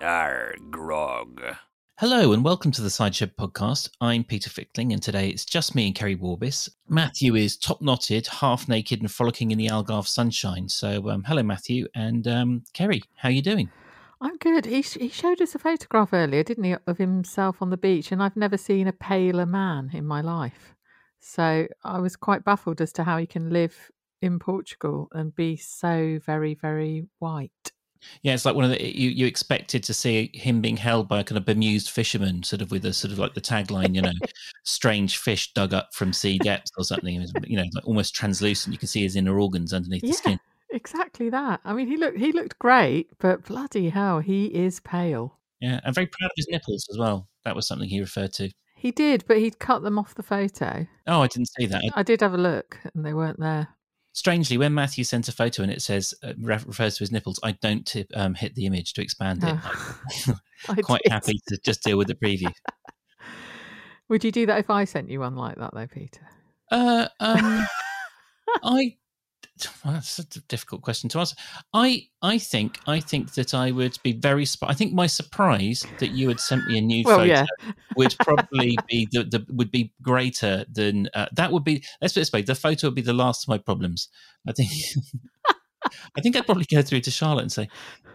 Arr, grog. Hello and welcome to the Cider Shed podcast. I'm Peter Fickling, and today it's just me and Kerry Warbis. Matthew is top knotted, half naked, and frolicking in the Algarve sunshine. So, um, hello, Matthew, and um, Kerry, how are you doing? I'm good. He, sh- he showed us a photograph earlier, didn't he, of himself on the beach, and I've never seen a paler man in my life. So I was quite baffled as to how he can live in Portugal and be so very, very white. Yeah, it's like one of the you, you expected to see him being held by a kind of bemused fisherman, sort of with a sort of like the tagline, you know, strange fish dug up from sea depths or something. You know, like almost translucent. You can see his inner organs underneath Yeah. the skin. Exactly that. I mean, he looked he looked great, but bloody hell, he is pale. Yeah, and very proud of his nipples as well. That was something he referred to. He did, but he'd cut them off the photo. Oh, I didn't see that. I- I did have a look, and they weren't there. Strangely, when Matthew sent a photo and it says uh, refers to his nipples, I don't tip, um, hit the image to expand it. Oh. Quite did. happy to just deal with the preview. Would you do that if I sent you one like that, though, Peter? Uh, um, I. well, That's a difficult question to answer. I I think I think that I would be very. I think my surprise that you had sent me a new Well, photo yeah. would probably be the, the would be greater than uh, that would be. Let's put it this way: the photo would be the last of my problems. I think. I think I'd probably go through to Charlotte and say,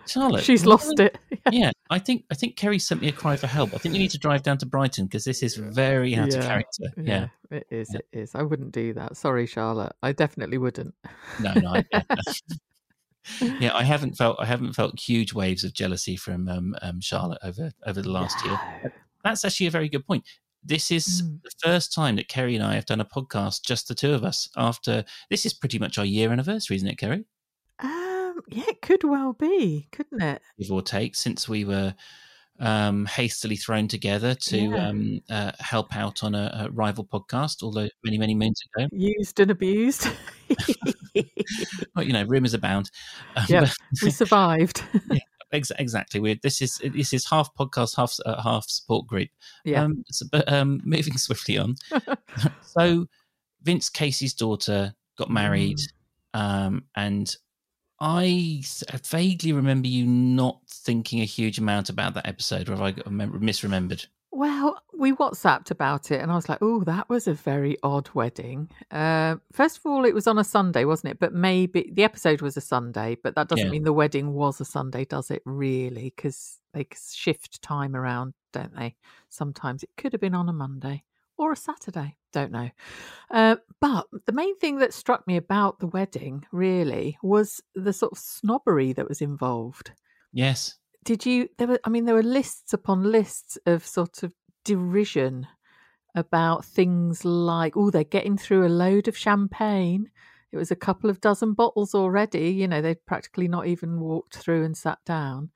Charlotte, She's lost it. yeah, I think I think Kerry sent me a cry for help. I think you need to drive down to Brighton because this is very out of Yeah, character. Yeah, it is. Yeah. It is. I wouldn't do that. Sorry, Charlotte. I definitely wouldn't. no, no. I, yeah, I haven't felt I haven't felt huge waves of jealousy from um, um, Charlotte over over the last year. That's actually a very good point. This is Mm. the first time that Kerry and I have done a podcast, just the two of us. After this is pretty much our year anniversary, isn't it, Kerry? Yeah, it could well be, couldn't it? Give or take, since we were um, hastily thrown together to Yeah. um, uh, help out on a, a rival podcast, although many many moons ago. Used and abused. Well, you know, rumours abound. Um, Yep. we survived. Ex- exactly. We're, this is this is half podcast, half uh, half support group. yeah. Um, so, but um, moving swiftly on. so, Vince Casey's daughter got married, Mm. um, and I vaguely remember you not thinking a huge amount about that episode, or have I misremembered? Well, we WhatsApped about it, and I was like, "Oh, that was a very odd wedding." Uh, first of all, it was on a Sunday, wasn't it? But maybe the episode was a Sunday, but that doesn't Yeah. mean the wedding was a Sunday, does it? Really? Because they shift time around, don't they? Sometimes it could have been on a Monday or a Saturday. Don't know. Uh, but the main thing that struck me about the wedding really was the sort of snobbery that was involved Yes. did you there were i mean there were lists upon lists of sort of derision about things like oh they're getting through a load of champagne it was a couple of dozen bottles already you know they'd practically not even walked through and sat down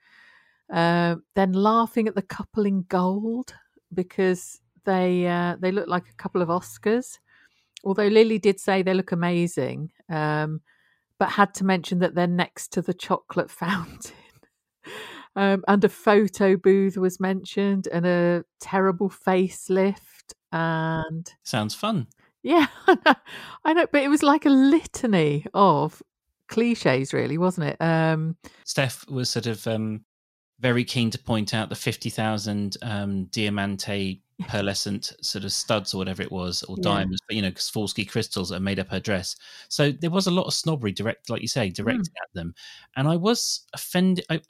uh, then laughing at the couple in gold because they uh, they look like a couple of oscars. Although lily did say they look amazing um, but had to mention that they're next to the chocolate fountain. Um, and a photo booth was mentioned and a terrible facelift and Sounds fun. yeah i know but it was like a litany of cliches really wasn't it? Um Steph was sort of um, very keen to point out the 50,000 um, diamante pearlescent sort of studs or whatever it was, or Yeah. diamonds, but you know, Swarovski crystals that made up her dress. So there was a lot of snobbery direct, like you say, directed at them. And I was offended. I,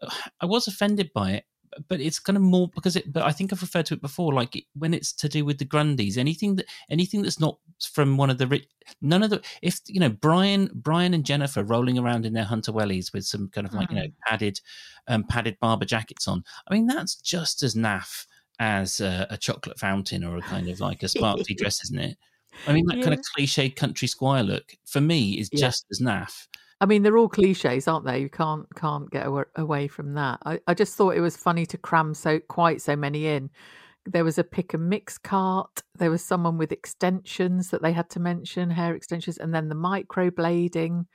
I was offended by it, but it's kind of more because it, but I think I've referred to it before, like it, when it's to do with the Grundys, anything that, anything that's not from one of the rich, none of the, if, you know, Brian, Brian and Jennifer rolling around in their Hunter Wellies with some kind of like, you know, padded, um, padded Barbour jackets on. I mean, that's just as naff as a, a chocolate fountain or a kind of like a sparkly dress, isn't it? I mean, that kind of cliche country squire look for me is Yeah. just as naff. I mean, they're all cliches, aren't they? You can't can't get away from that. I, I just thought it was funny to cram so quite so many in. There was a pick and mix cart. There was someone with extensions that they had to mention, hair extensions, and then the microblading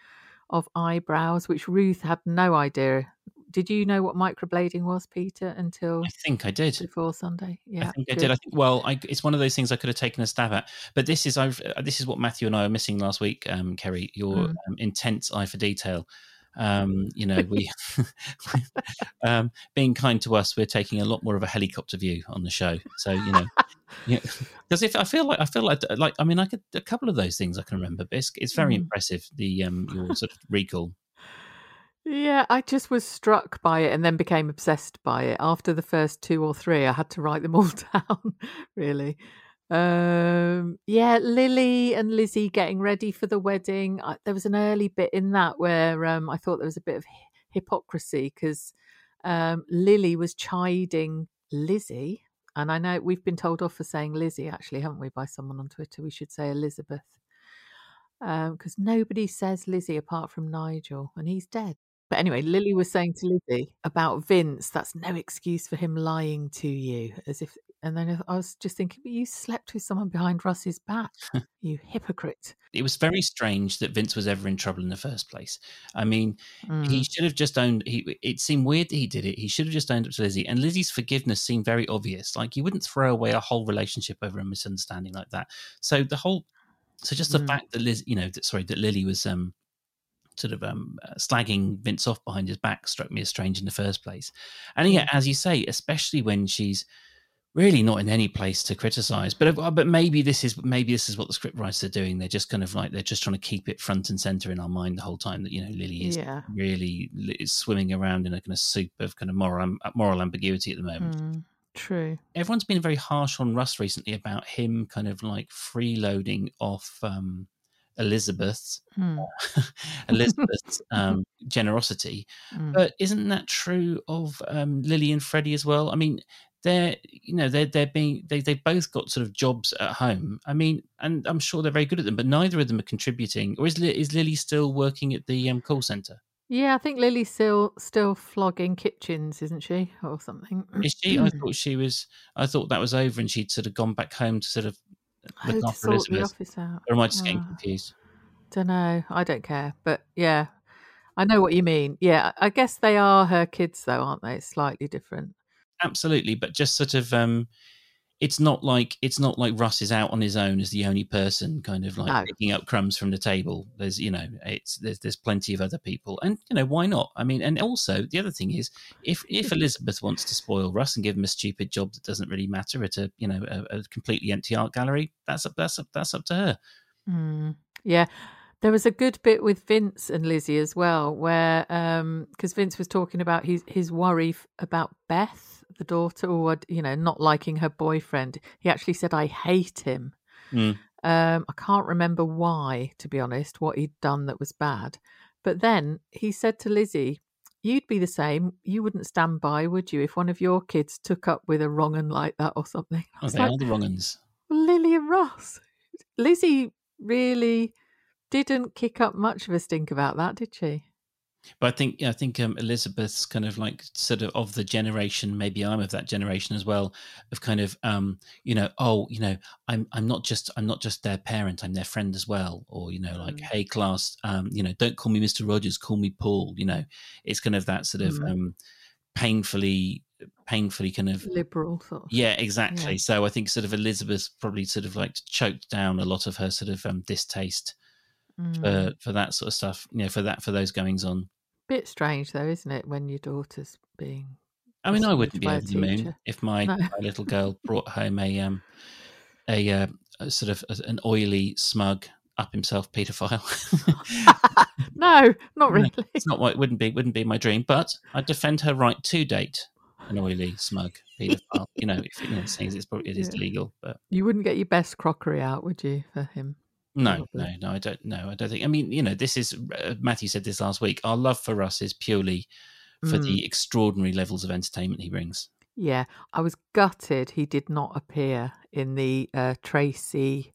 of eyebrows, which Ruth had no idea. Did you know what microblading was, Peter, until I think I did. before Sunday? Yeah, I think I did. I think well, I, it's one of those things I could have taken a stab at. But this is I've uh, this is what Matthew and I were missing last week, um, Kerry. Your Mm. um, intense eye for detail. Um, you know, we um, being kind to us, we're taking a lot more of a helicopter view on the show. So you know, because if I feel like I feel like like I mean, I could a couple of those things I can remember. But it's, it's very Mm. impressive the um your sort of recall. Yeah, I just was struck by it and then became obsessed by it. After the first two or three, I had to write them all down, really. Um, yeah, Lily and Lizzie getting ready for the wedding. I, there was an early bit in that where um, I thought there was a bit of hypocrisy because um, Lily was chiding Lizzie. And I know we've been told off for saying Lizzie, actually, haven't we, by someone on Twitter? We should say Elizabeth because nobody says Lizzie apart from Nigel, and he's dead. But anyway, Lily was saying to Lizzie about Vince, that's no excuse for him lying to you, as if. And then I was just thinking, but you slept with someone behind Russ's back, you hypocrite. It was very strange that Vince was ever in trouble in the first place. I mean, he Mm, should have just owned. He it seemed weird that he did it. He should have just owned up to Lizzie, and Lizzie's forgiveness seemed very obvious. Like you wouldn't throw away a whole relationship over a misunderstanding like that. So the whole, so just the Mm. fact that Liz, you know, that, sorry, that Lily was um sort of um uh, slagging Vince off behind his back struck me as strange in the first place. And yeah, as you say, especially when she's really not in any place to criticize but uh, but maybe this is maybe this is what the script writers are doing they're just kind of like they're just trying to keep it front and center in our mind the whole time that you know lily is yeah. really is swimming around in a kind of soup of kind of moral moral ambiguity at the moment. Mm, true. Everyone's been very harsh on Russ recently about him kind of like freeloading off um, Elizabeth's Mm, Elizabeth's um, generosity, mm. but isn't that true of um, Lily and Freddie as well? I mean, they're you know they're they're being they they've both got sort of jobs at home. I mean, and I'm sure they're very good at them, but neither of them are contributing. Or is is Lily still working at the um, call center? Yeah, I think Lily's still still flogging kitchens, isn't she, or something? Is she? I thought she was. I thought that was over, and she'd sort of gone back home to sort of Look to after sort the office out. Or am I just getting Oh. confused? Don't know. I don't care. But yeah, I know what you mean. Yeah, I guess they are her kids, though, aren't they? It's slightly different. Absolutely, but just sort of. um it's not like it's not like Russ is out on his own as the only person, kind of like No. picking up crumbs from the table. There's, you know, it's there's there's plenty of other people, and you know why not? I mean, and also the other thing is, if if Elizabeth wants to spoil Russ and give him a stupid job that doesn't really matter at a you know a, a completely empty art gallery, that's up that's up that's up to her. Mm, yeah. There was a good bit with Vince and Lizzie as well, where because Vince was talking about his his worry f- about Beth, the daughter, or you know, not liking her boyfriend. He actually said, "I hate him." Mm. Um, I can't remember why, to be honest, what he'd done that was bad. But then he said to Lizzie, "You'd be the same. You wouldn't stand by, would you, if one of your kids took up with a wrong un like that or something?" I Oh, was they like, are the wrong uns. Lily and Ross. Lizzie really didn't kick up much of a stink about that, did she? But I think I think um, Elizabeth's kind of like sort of of the generation. Maybe I'm of that generation as well. Of kind of um, you know, oh, you know, I'm I'm not just I'm not just their parent. I'm their friend as well. Or you know, like, Mm. hey, class, um, you know, don't call me Mister Rogers. Call me Paul. You know, it's kind of that sort of Mm. um, painfully, painfully kind of Liberal sort of. yeah, exactly. Yeah. So I think sort of Elizabeth probably sort of like choked down a lot of her sort of um, distaste Mm. for for that sort of stuff. You know, for that for those goings on. Bit strange though, isn't it, when your daughter's being I mean, I wouldn't be over the moon if my, No. my little girl brought home a um a, uh, a sort of a- an oily, smug, up himself paedophile. No, not No, really. it's not what it wouldn't be wouldn't be my dream, but I defend her right to date an oily, smug paedophile. you know, if you know, as it's probably it is Yeah. legal, but You wouldn't get your best crockery out, would you, for him? No, no, no, I don't. No, I don't think. I mean, you know, this is uh, Matthew said this last week. Our love for Russ is purely for Mm. the extraordinary levels of entertainment he brings. Yeah, I was gutted he did not appear in the uh, Tracy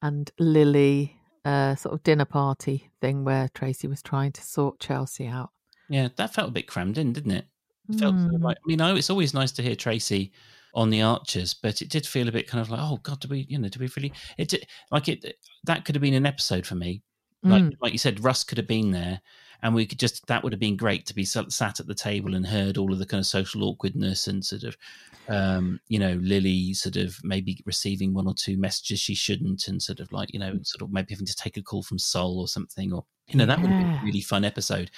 and Lily uh, sort of dinner party thing where Tracy was trying to sort Chelsea out. Yeah, that felt a bit crammed in, didn't it? It felt Mm. like, I mean, know it's always nice to hear Tracy on the Archers, but it did feel a bit kind of like, oh God, do we, you know, do we really? It did, like it that could have been an episode for me. Like Mm. like you said, Russ could have been there, and we could just that would have been great to be sat at the table and heard all of the kind of social awkwardness and sort of um, you know, Lily sort of maybe receiving one or two messages she shouldn't, and sort of like, you know, sort of maybe having to take a call from Sol or something, or you know, that would have been a really fun episode.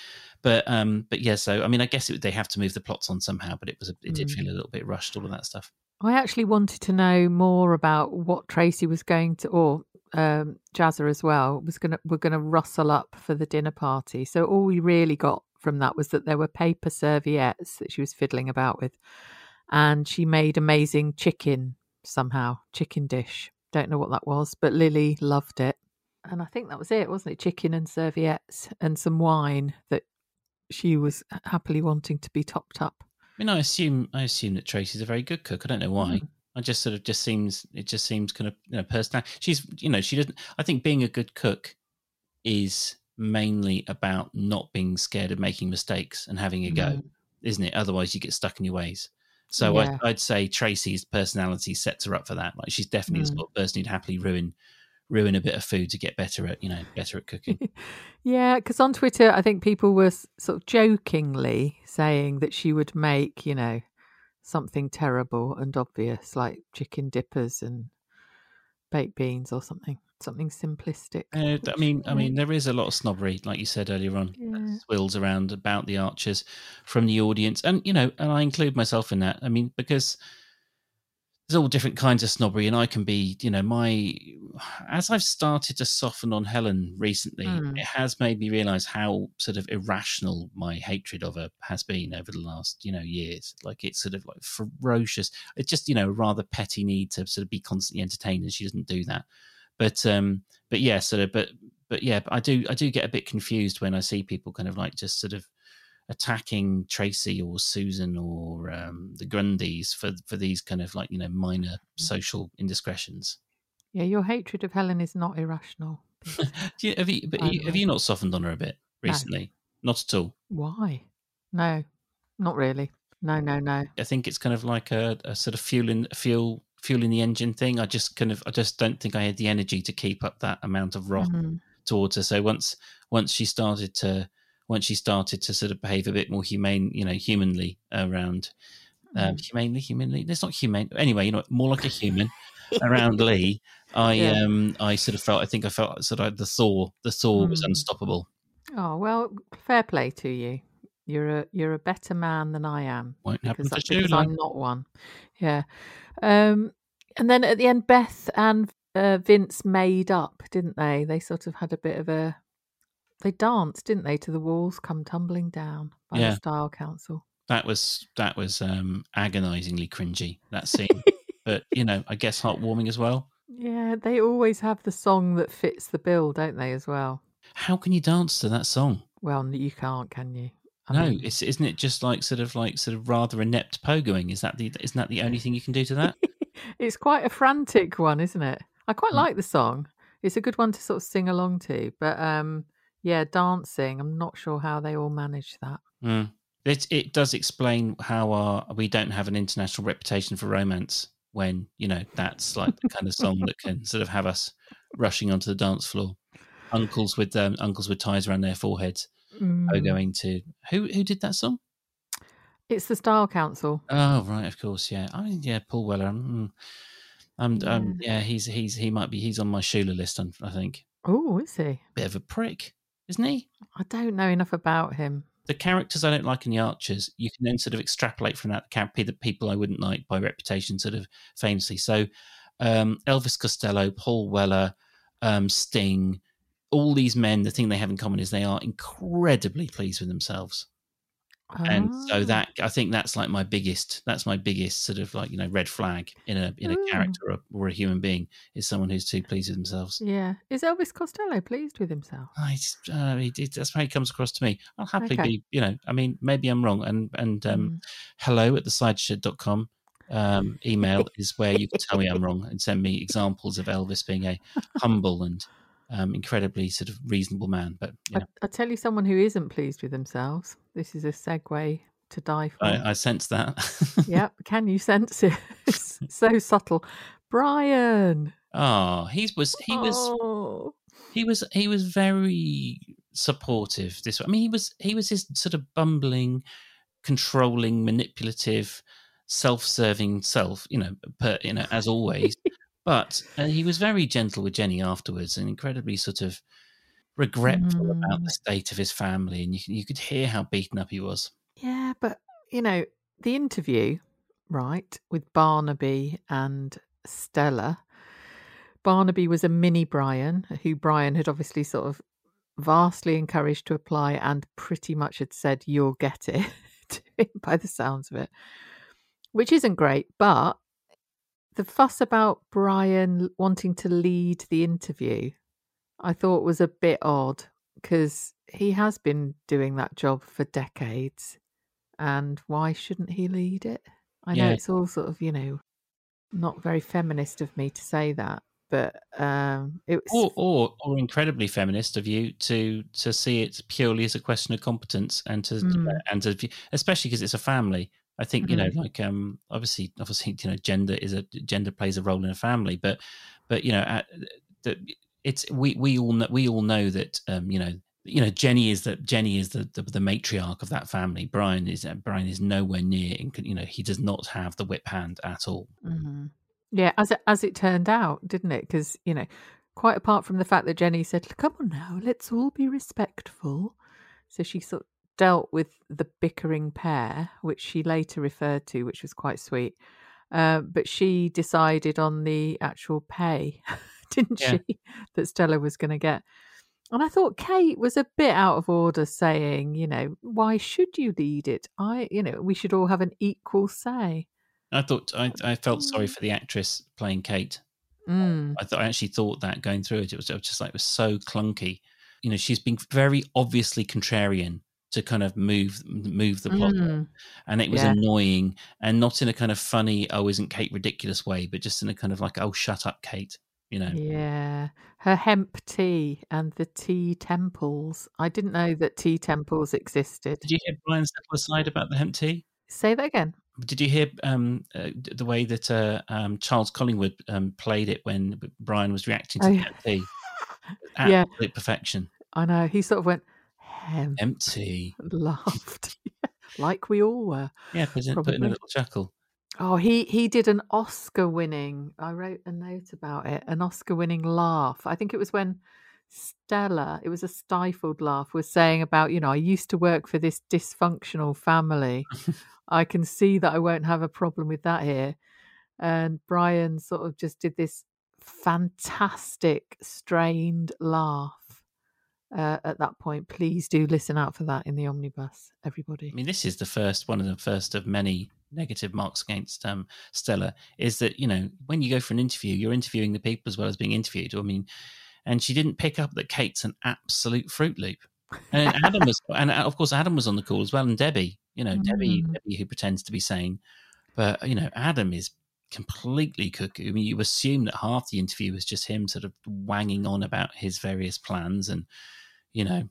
But um, but yeah, so I mean, I guess it, they have to move the plots on somehow, but it was a, it did Mm. feel a little bit rushed, all of that stuff. I actually wanted to know more about what Tracy was going to, or um, Jazzer as well, was going to, were going to rustle up for the dinner party. So all we really got from that was that there were paper serviettes that she was fiddling about with. And she made amazing chicken somehow, chicken dish. Don't know what that was, but Lily loved it. And I think that was it, wasn't it? Chicken and serviettes and some wine that she was happily wanting to be topped up. I mean, I assume I assume that Tracy's a very good cook. I don't know why. Mm. I just sort of just seems it just seems kind of you know personal. She's you know she doesn't. I think being a good cook is mainly about not being scared of making mistakes and having a go, Mm. isn't it? Otherwise, you get stuck in your ways. So Yeah. I, I'd say Tracy's personality sets her up for that. Like she's definitely the Mm. sort of person who'd happily ruin ruin a bit of food to get better at you know better at cooking. Yeah, because on Twitter, I think people were sort of jokingly saying that she would make, you know, something terrible and obvious like chicken dippers and baked beans or something, something simplistic. Uh, I mean, I mean, there is a lot of snobbery, like you said earlier on, Yeah. that swirls around about the Archers from the audience, and you know, and I include myself in that. I mean, because there's all different kinds of snobbery, and I can be, you know, my as I've started to soften on Helen recently, Mm. it has made me realise how sort of irrational my hatred of her has been over the last, you know, years. Like it's sort of like ferocious. It's just, you know, a rather petty need to sort of be constantly entertained, and she doesn't do that. But um, but yeah, sort of, but but yeah, I do I do get a bit confused when I see people kind of like just sort of attacking Tracy or Susan or um, the Grundys for for these kind of like you know minor social indiscretions. Yeah, your hatred of Helen is not irrational. Do you, have you but you, have you not softened on her a bit No. recently? Not at all. Why? No, not really. No, no, no. I think it's kind of like a, a sort of fueling fuel fueling the engine thing. I just kind of I just don't think I had the energy to keep up that amount of wrath Mhm. towards her. So once once she started to once she started to sort of behave a bit more humane, you know, humanly around um, humanely, humanly. It's not humane. Anyway, you know, more like a human around Lee. I Yeah. um I sort of felt I think I felt sort of the thaw. The thaw was Mm. unstoppable. Oh well, fair play to you. You're a you're a better man than I am. Won't happen because, to I, because. I'm not one. Yeah. Um, and then at the end, Beth and uh, Vince made up, didn't they? They sort of had a bit of a. They danced, didn't they, to the walls come tumbling down by Yeah. the Style Council. That was that was um agonizingly cringy that scene. but you know, I guess heartwarming as well. Yeah, they always have the song that fits the bill, don't they, as well? How can you dance to that song? Well, you can't, can you? I no, mean, it's isn't it just like sort of like sort of rather inept pogoing? Is that the isn't that the only thing you can do to that? it's quite a frantic one, isn't it? I quite Mm. like the song. It's a good one to sort of sing along to. But um, yeah, dancing. I'm not sure how they all manage that. Mm. It it does explain how our we don't have an international reputation for romance when you know that's like the kind of song that can sort of have us rushing onto the dance floor. Uncles with um, uncles with ties around their foreheads Mm. are going to who who did that song? It's the Style Council. Oh right, of course, yeah. I mean, yeah, Paul Weller. Mm, um, um, yeah, he's he's he might be he's on my Shula list. I think Oh, is he? bit of a prick, isn't he? I don't know enough about him. The characters I don't like in the Archers, you can then sort of extrapolate from that the people I wouldn't like by reputation, sort of famously. So, um, Elvis Costello, Paul Weller, um, Sting, all these men, the thing they have in common is they are incredibly pleased with themselves, and so Ah. that I think that's like my biggest, that's my biggest sort of like you know red flag in a in a Ooh. character or, or a human being is someone who's too pleased with themselves. Yeah. Is Elvis Costello pleased with himself? I just, uh, it, it, that's how he comes across to me. I'll happily Okay. be, you know, I mean, maybe I'm wrong. And, and um, Mm. hello at the cidershed.com um, email is where you can tell me I'm wrong and send me examples of Elvis being a humble and um, incredibly sort of reasonable man. But you know, I, I tell you, someone who isn't pleased with themselves. This is a segue to die for. I, I sense that. yep. Can you sense it? It's so subtle. Brian. oh, he was, he was, Oh. he was, he was very supportive. This, I mean, he was he was his sort of bumbling, controlling, manipulative, self-serving self. You know, per, you know, as always. But uh, he was very gentle with Jenny afterwards, and incredibly sort of regretful mm. about the state of his family, and you you could hear how beaten up he was. Yeah, but you know, the interview, right, with Barnaby and Stella. Barnaby was a mini Brian, who Brian had obviously sort of vastly encouraged to apply and pretty much had said, You'll get it by the sounds of it, which isn't great. But the fuss about Brian wanting to lead the interview, I thought was a bit odd because he has been doing that job for decades. And why shouldn't he lead it? I know yeah. it's all sort of, you know, not very feminist of me to say that, but um, it was or, or, or incredibly feminist of you to to see it purely as a question of competence and to mm. and to especially because it's a family. I think you know, mm-hmm. like um, obviously, obviously, you know, gender is a gender plays a role in a family, but but you know, at, the, it's we we all know, we all know that um, you know you know Jenny is that Jenny is the, the, the matriarch of that family. Brian is uh, Brian is nowhere near. and You know he does not have the whip hand at all. Mm-hmm. Yeah, as it, as it turned out, didn't it? Because you know, quite apart from the fact that Jenny said, "Come on now, let's all be respectful," so she sort of dealt with the bickering pair, which she later referred to, which was quite sweet. Uh, but she decided on the actual pay, didn't yeah. she? That Stella was going to get. And I thought Kate was a bit out of order saying, you know, why should you lead it? I, you know, we should all have an equal say. I thought I, I felt sorry mm. for the actress playing Kate. Mm. I thought I actually thought that going through it, it was, it was just like it was so clunky. You know, she's been very obviously contrarian to kind of move move the plot, mm. and it was yeah. annoying, and not in a kind of funny, oh, isn't Kate ridiculous way, but just in a kind of like, oh, shut up, Kate you know. Yeah. Her hemp tea and the tea temples. I didn't know that tea temples existed. Did you hear Brian step aside about the hemp tea? Say that again. Did you hear um, uh, the way that uh, um, Charles Collingwood um, played it when Brian was reacting to oh, the hemp tea? Absolute yeah. perfection. I know. He sort of went, hemp. Empty. Laughed. like we all were. Yeah, put in, put in a little chuckle. Oh, he he did an Oscar winning. I wrote a note about it. An Oscar winning laugh. I think it was when Stella, it was a stifled laugh, was saying about, you know, I used to work for this dysfunctional family. I can see that I won't have a problem with that here. And Brian sort of just did this fantastic, strained laugh uh, at that point. Please do listen out for that in the omnibus, everybody. I mean, this is the first one of the first of many negative marks against um, Stella. Is that you know when you go for an interview, you're interviewing the people as well as being interviewed. I mean, and she didn't pick up that Kate's an absolute fruit loop. And Adam was, and of course Adam was on the call as well, and Debbie. You know, mm. Debbie, Debbie who pretends to be sane, but you know Adam is completely cuckoo. I mean, you assume that half the interview was just him sort of wanging on about his various plans and you know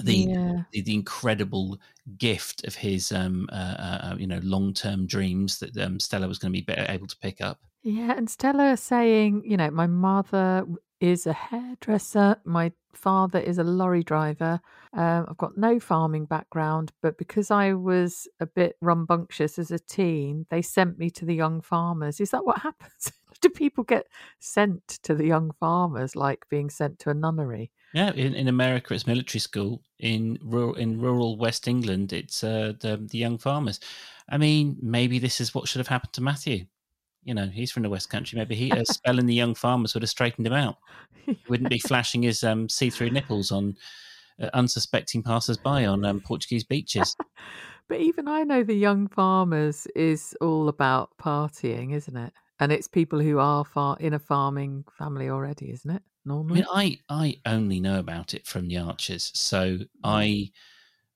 the yeah. the, the, incredible gift of his um uh, uh, uh you know long term dreams that um, Stella was going to be able to pick up. Yeah, and Stella saying, you know, my mother is a hairdresser, my father is a lorry driver. Um, I've got no farming background, but because I was a bit rambunctious as a teen, they sent me to the young farmers. Is that what happens? Do people get sent to the young farmers like being sent to a nunnery? Yeah, in, in America, it's military school. In rural in rural West England, it's uh, the the young farmers. I mean, maybe this is what should have happened to Matthew. You know, he's from the West Country. Maybe he a spell in the young farmers would have straightened him out. He wouldn't be flashing his um, see through nipples on uh, unsuspecting passers by on um, Portuguese beaches. but even I know the young farmers is all about partying, isn't it? And it's people who are far in a farming family already, isn't it? Normally? I mean, I I only know about it from the Archers, so. I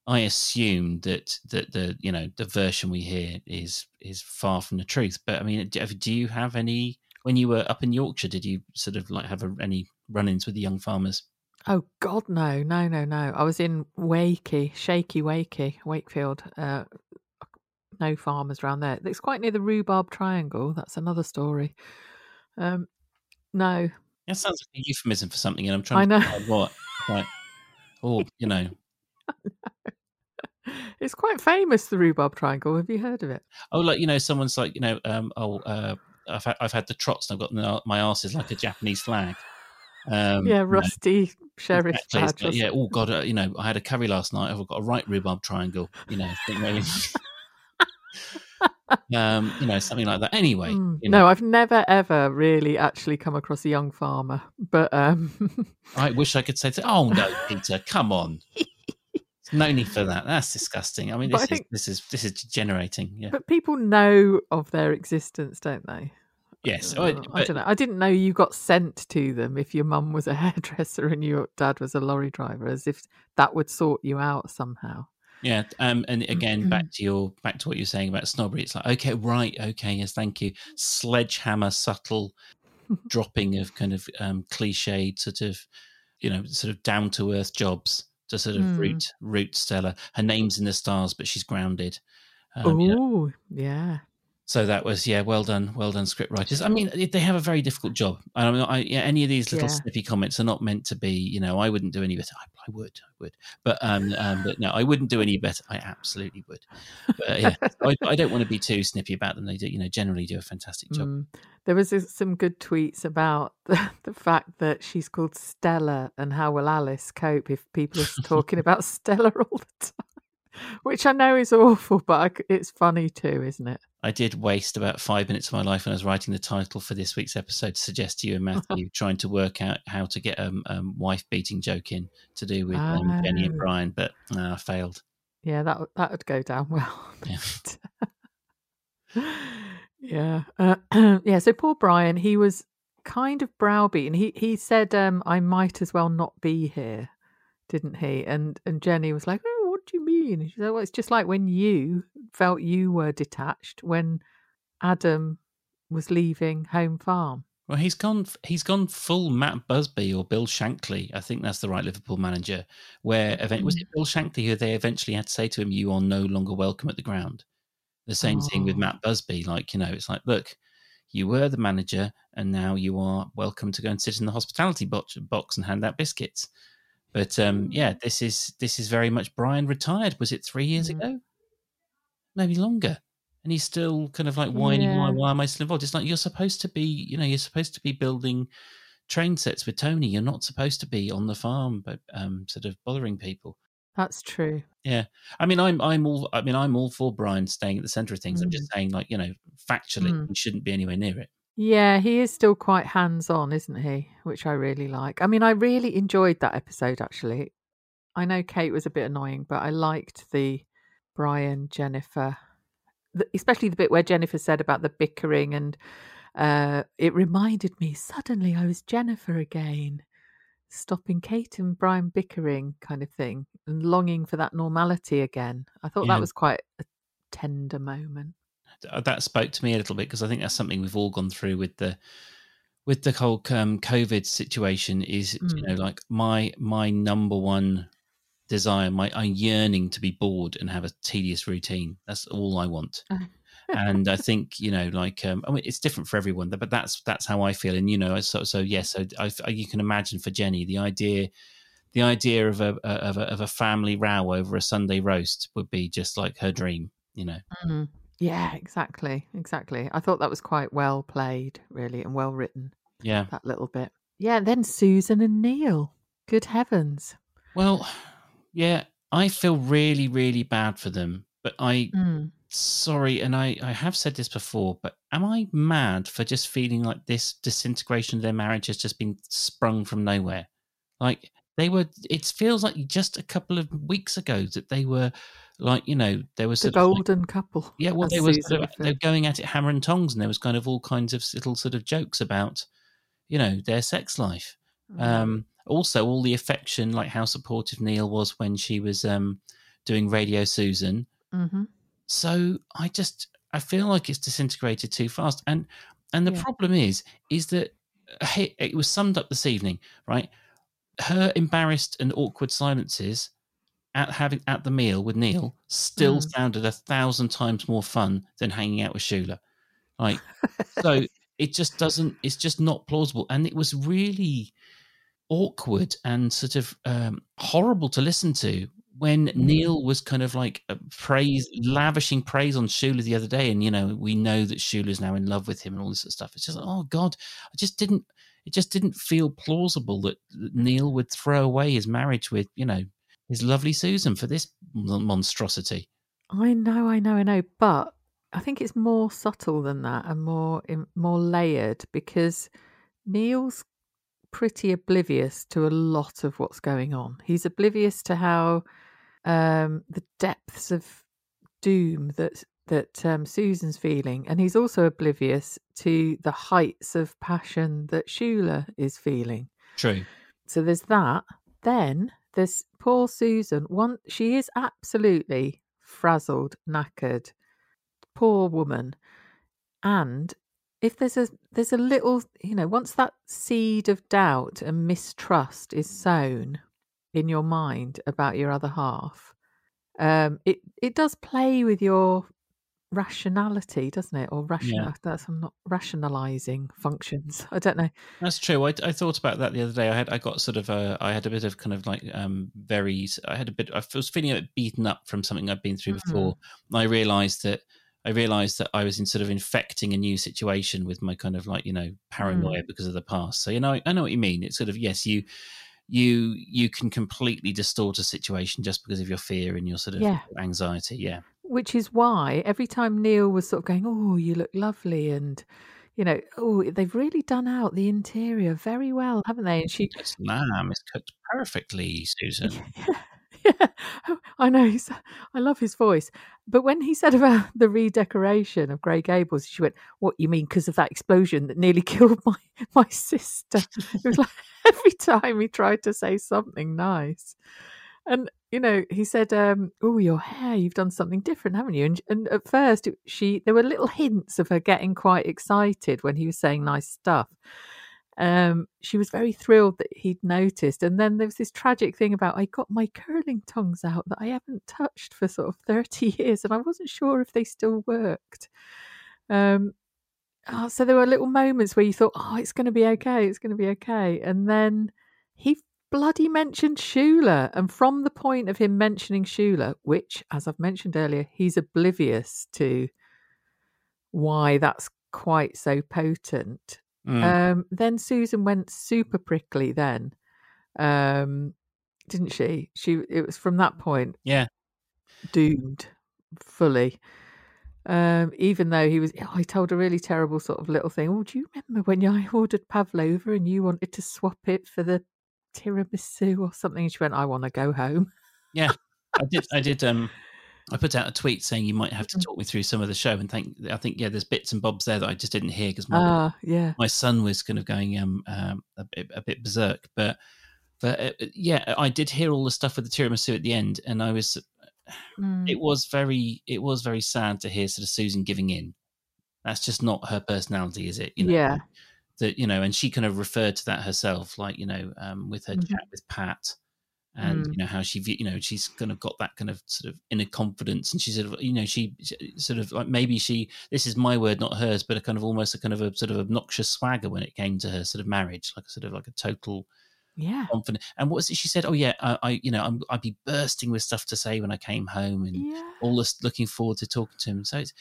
I assume that that the you know the version we hear is is far from the truth. But I mean, do you have any when you were up in Yorkshire? Did you sort of like have a, any run-ins with the young farmers? Oh God, no, no, no, no. I was in Wakey, Shaky Wakey, Wakefield. Uh, no farmers around there. It's quite near the Rhubarb Triangle. That's another story. Um, no, that sounds like a euphemism for something, and I'm trying I know. to what. Right. oh, you know, It's quite famous, the rhubarb triangle. Have you heard of it? oh, like you know, someone's like, you know, um, oh, uh, I've had, I've had the trots, and I've got my- arse is like a Japanese flag. Um, yeah, you know, rusty sheriff badge. like, yeah. Oh God, uh, you know, I had a curry last night. I've got a right rhubarb triangle. You know. um, you know, something like that. Anyway, Mm. you know, No, I've never ever really actually come across a young farmer, but um, I wish I could say, to, "Oh no, Peter, come on." No need for that. That's disgusting. I mean, this I is think- this is this is degenerating. Yeah. but people know of their existence, don't they? yes. Uh, I, I but- don't know. I didn't know you got sent to them if your mum was a hairdresser and your dad was a lorry driver, as if that would sort you out somehow. Yeah, um, and again, Mm-hmm. back to your back to what you're saying about snobbery. It's like, okay, right, okay, yes, thank you. Sledgehammer, subtle dropping of kind of um, cliched sort of, you know, sort of down to earth jobs to sort of Mm. root root Stella. Her name's in the stars, but she's grounded. Um, you know, Oh, yeah. So that was yeah, well done, well done, script writers. I mean, they have a very difficult job. I mean, I, yeah, any of these little Yeah. snippy comments are not meant to be. You know, I wouldn't do any better. I, I would, I would, but um, um, but no, I wouldn't do any better. I absolutely would. But yeah, I, I don't want to be too snippy about them. They do, you know, generally do a fantastic job. Mm. There was some good tweets about the, the fact that she's called Stella and how will Alice cope if people are talking about Stella all the time, which I know is awful, but it's funny too, isn't it? I did waste about five minutes of my life when I was writing the title for this week's episode to suggest to you and Matthew trying to work out how to get a um, um, wife beating joke in to do with um, Jenny and Oh. Brian, but uh, I failed. Yeah, that would- that would go down well. Yeah. yeah, uh, yeah. So poor Brian, he was kind of browbeaten. He he said, um, "I might as well not be here," didn't he? And and Jenny was like, "Oh, what do you mean?" And she said, "Well, it's just like when you felt you were detached when Adam was leaving home farm." Well, he's gone. He's gone full Matt Busby or Bill Shankly. I think that's the right Liverpool manager. Where event was mm. it Bill Shankly who they eventually had to say to him, "You are no longer welcome at the ground." The same thing with Oh. Matt Busby. Like you know, it's like, look, you were the manager, and now you are welcome to go and sit in the hospitality box, box and hand out biscuits. But um, yeah, this is this is very much Brian retired. Was it three years Mm. ago? Maybe longer. And he's still kind of like whining, why, Yeah. why am I still involved? It's like you're supposed to be, you know, you're supposed to be building train sets with Tony. You're not supposed to be on the farm, but um, sort of bothering people. That's true. Yeah, I mean, I'm I'm all I mean, I'm all for Brian staying at the centre of things. I'm just saying, like, you know, factually, Mm. he shouldn't be anywhere near it. Yeah, he is still quite hands on, isn't he? Which I really like. I mean, I really enjoyed that episode, actually. I know Kate was a bit annoying, but I liked the Brian, Jennifer, especially the bit where Jennifer said about the bickering and uh, it reminded me suddenly I was Jennifer again, stopping Kate and Brian bickering kind of thing and longing for that normality again. I thought Yeah. that was quite a tender moment. That spoke to me a little bit because I think that's something we've all gone through with the with the whole um, COVID situation. Is you Mm. know like my my number one desire, my I'm yearning to be bored and have a tedious routine. That's all I want. and I think you know, like, um, I mean, it's different for everyone, but that's that's how I feel. And you know, so so yes, so I, I- you can imagine for Jenny the idea, the idea of a of a of a family row over a Sunday roast would be just like her dream. You know, Mm. Yeah, exactly. Exactly. I thought that was quite well played, really, and well written, yeah. that little bit. Yeah, and then Susan and Neil. Good heavens. Well, yeah, I feel really really bad for them, but I Mm. sorry, and I, I have said this before, but am I mad for just feeling like this disintegration of their marriage has just been sprung from nowhere? Like they were, it feels like just a couple of weeks ago that they were like, you know, there was The of like- golden couple. yeah, well, they were sort of, they were going at it hammer and tongs, and there was kind of all kinds of little sort of jokes about, you know, their sex life. Mm. Um, also, all the affection, like how supportive Neil was when she was um, doing Radio Susan. hmm So I just I feel like it's disintegrated too fast, and and the Yeah. problem is is that uh, it was summed up this evening, right? Her embarrassed and awkward silences at having at the meal with Neil still Mm. sounded a thousand times more fun than hanging out with Shula. Like so, it just doesn't. It's just not plausible, and it was really. awkward and sort of um, horrible to listen to when Mm. Neil was kind of like uh, praise, lavishing praise on Shula the other day, and you know we know that Shula's now in love with him and all this sort of stuff. It's just like, oh god, I just didn't. It just didn't feel plausible that Neil would throw away his marriage with you know his lovely Susan for this monstrosity. I know, I know, I know, but I think it's more subtle than that and more more layered because Neil's pretty oblivious to a lot of what's going on. He's oblivious to how um, the depths of doom that that um, Susan's feeling, and he's also oblivious to the heights of passion that Shula is feeling. True. So there's that. Then there's poor Susan. One, she is absolutely frazzled, knackered, poor woman. And if there's a there's a little, you know, once that seed of doubt and mistrust is sown in your mind about your other half, um, it it does play with your rationality, doesn't it? Or rational that's I'm not rationalizing functions. I don't know. That's true. I, I thought about that the other day. I had I got sort of a I had a bit of kind of like um very I had a bit I was feeling a bit beaten up from something I'd been through Mhm. before. And I realised that I realised that I was in sort of infecting a new situation with my kind of like you know paranoia because of the past. So you know I, I know what you mean. It's sort of yes you you you can completely distort a situation just because of your fear and your sort of Yeah. anxiety. Yeah. Which is why every time Neil was sort of going, "Oh, you look lovely," and you know, "Oh, they've really done out the interior very well, haven't they?" And she, This lamb is cooked perfectly, Susan. yeah, oh, I know. he's- I love his voice. But when he said about the redecoration of Grey Gables, she went, "What you mean? Because of that explosion that nearly killed my my sister?" It was like every time he tried to say something nice, and you know, he said, um, "Oh, your hair, you've done something different, haven't you?" And, and at first, she there were little hints of her getting quite excited when he was saying nice stuff. Um, she was very thrilled that he'd noticed, and then there was this tragic thing about I got my curling tongues out that I haven't touched for sort of thirty years, and I wasn't sure if they still worked. Um, oh, so there were little moments where you thought, "Oh, it's going to be okay, it's going to be okay," and then he bloody mentioned Shula. And from the point of him mentioning Shula, which, as I've mentioned earlier, he's oblivious to why that's quite so potent. Mm. Um, then Susan went super prickly then. Um, didn't she? She it was from that point yeah. doomed fully. Um, even though he was, oh, he told a really terrible sort of little thing. Oh, do you remember when I ordered pavlova and you wanted to swap it for the tiramisu or something? And she went, I want to go home. Yeah, I did. I did. Um, I put out a tweet saying you might have to Mhm. talk me through some of the show, and think I think yeah, there's bits and bobs there that I just didn't hear because my Ah, yeah. my son was kind of going um, um a bit a bit berserk, but but uh, yeah, I did hear all the stuff with the tiramisu at the end, and I was Mm. it was very it was very sad to hear sort of Susan giving in. That's just not her personality, is it? You know, yeah. That you know, and she kind of referred to that herself, like you know, um, with her Mhm. chat with Pat, and Mm. you know how she, you know, she's kind of got that kind of sort of inner confidence, and she sort of, you know, she she sort of like maybe she, this is my word, not hers, but a kind of almost a kind of a sort of obnoxious swagger when it came to her sort of marriage, like a sort of like a total Yeah. confident. And what was it she said? Oh yeah, I, I you know, I'm, I'd be bursting with stuff to say when I came home, and Yeah. all this looking forward to talking to him. So it's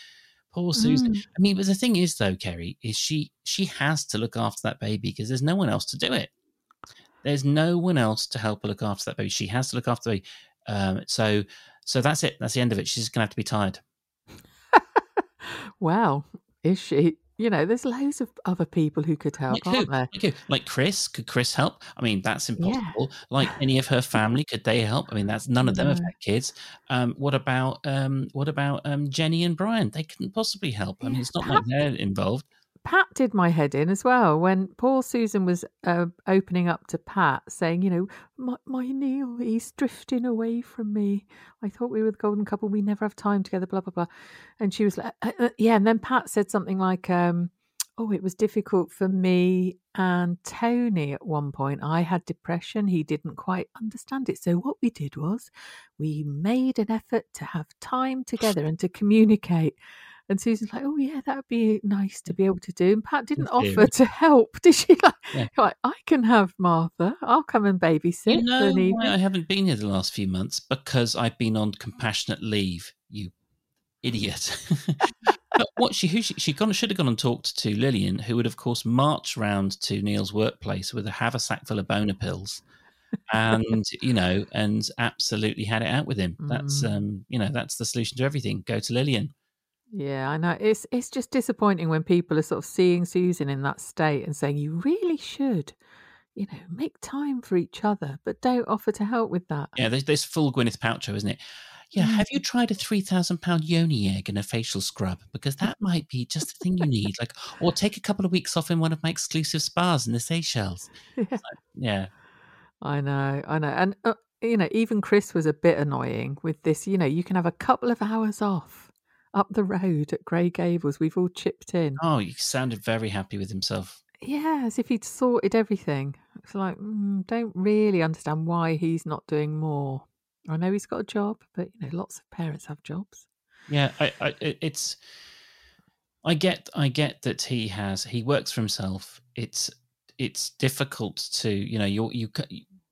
poor Susan. Mm. I mean, but the thing is, though, Kerry, is she she has to look after that baby because there's no one else to do it. There's no one else to help her look after that baby. She has to look after the baby. Um, so so that's it. That's the end of it. She's just gonna have to be tired. wow, is she? You know, there's loads of other people who could help, Like who? aren't there? Like, like Chris? Could Chris help? I mean, that's impossible. Like any of her family, could they help? I mean, that's none of them have had kids. Um, what about um, what about um, Jenny and Brian? They couldn't possibly help. I mean, it's not like they're involved. Pat did my head in as well when poor Susan was uh, opening up to Pat, saying, "You know, my, my Neil, he's drifting away from me. I thought we were the golden couple. We never have time together." Blah blah blah. And she was like, uh, uh, "Yeah." And then Pat said something like, um, "Oh, it was difficult for me and Tony at one point. I had depression. He didn't quite understand it. So what we did was we made an effort to have time together and to communicate." And Susan's like, "Oh yeah, that would be nice to be able to do." And Pat didn't offer to help, did she? Like, Yeah. like, I can have Martha. I'll come and babysit You know why. I haven't been here the last few months? Because I've been on compassionate leave. You idiot. but what she who she, she gone, should have gone and talked to Lilian, who would of course march round to Neil's workplace with a haversack full of boner pills, and you know, and absolutely had it out with him. That's Mm. um, you know, that's the solution to everything. Go to Lilian. Yeah, I know. It's it's just disappointing when people are sort of seeing Susan in that state and saying, "You really should, you know, make time for each other, but don't offer to help with that." Yeah, there's, there's full Gwyneth Paltrow, isn't it? Yeah, have you tried a three thousand pound yoni egg and a facial scrub? Because that might be just the thing you need. Like, or take a couple of weeks off in one of my exclusive spas in the Seychelles. Yeah. Yeah, I know, I know, and uh, you know, even Chris was a bit annoying with this. You know, you can have a couple of hours off up the road at Grey Gables. We've all chipped in. Oh, he sounded very happy with himself. Yeah, as if he'd sorted everything. It's like, mm, don't really understand why he's not doing more. I know he's got a job, but you know, lots of parents have jobs. Yeah, I, I, it's. I get, I get that he has. He works for himself. It's, it's difficult to, you know, you you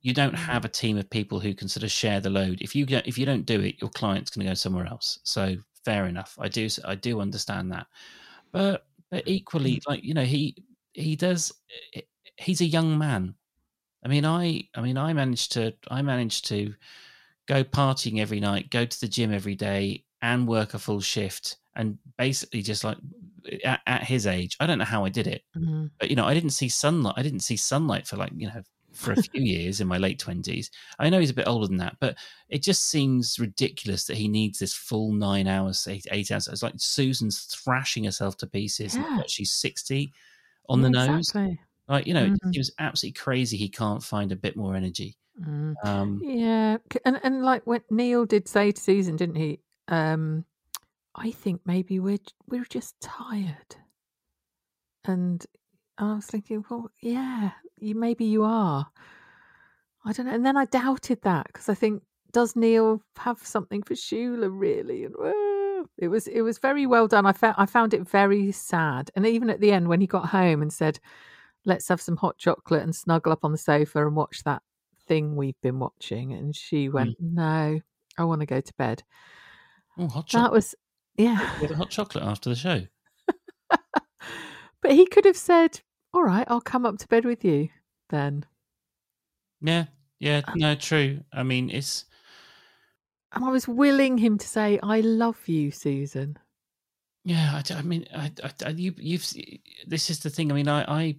you don't have a team of people who can sort of share the load. If you don't, if you don't do it, your client's going to go somewhere else. So fair enough. I do, I do understand that, but but mm. equally, mm. like you know, he he does. Eh, he's a young man. I mean, I, I mean, I managed to, I managed to go partying every night, go to the gym every day, and work a full shift, and basically just like at, at his age, I don't know how I did it, Mm. but you know, I didn't see sunlight. I didn't see sunlight for like you know for a few years in my late twenties. I know he's a bit older than that, but it just seems ridiculous that he needs this full nine hours, eight, eight hours. It's like Susan's thrashing herself to pieces. Yeah. she's sixty on the nose. Exactly. Like you know, it Mhm. just seems absolutely crazy. He can't find a bit more energy. Mm. Um, Yeah, and and like when Neil did say to Susan, didn't he? Um, I think maybe we're we're just tired. And I was thinking, well, yeah, you maybe you are. I don't know. And then I doubted that because I think, does Neil have something for Shula really? And uh, it was it was very well done. I found I found it very sad. And even at the end, when he got home and said, "Let's have some hot chocolate and snuggle up on the sofa and watch that thing we've been watching," and she went, "No, I want to go to bed." oh, hot That was yeah. Hot chocolate after the show. but he could have said, "All right, I'll come up to bed with you then." Yeah, yeah, Uh, no, true. I mean, it's And I was willing him to say, "I love you, Susan." yeah. I mean, I, I, I- you, you've. This is the thing. I mean, I, I,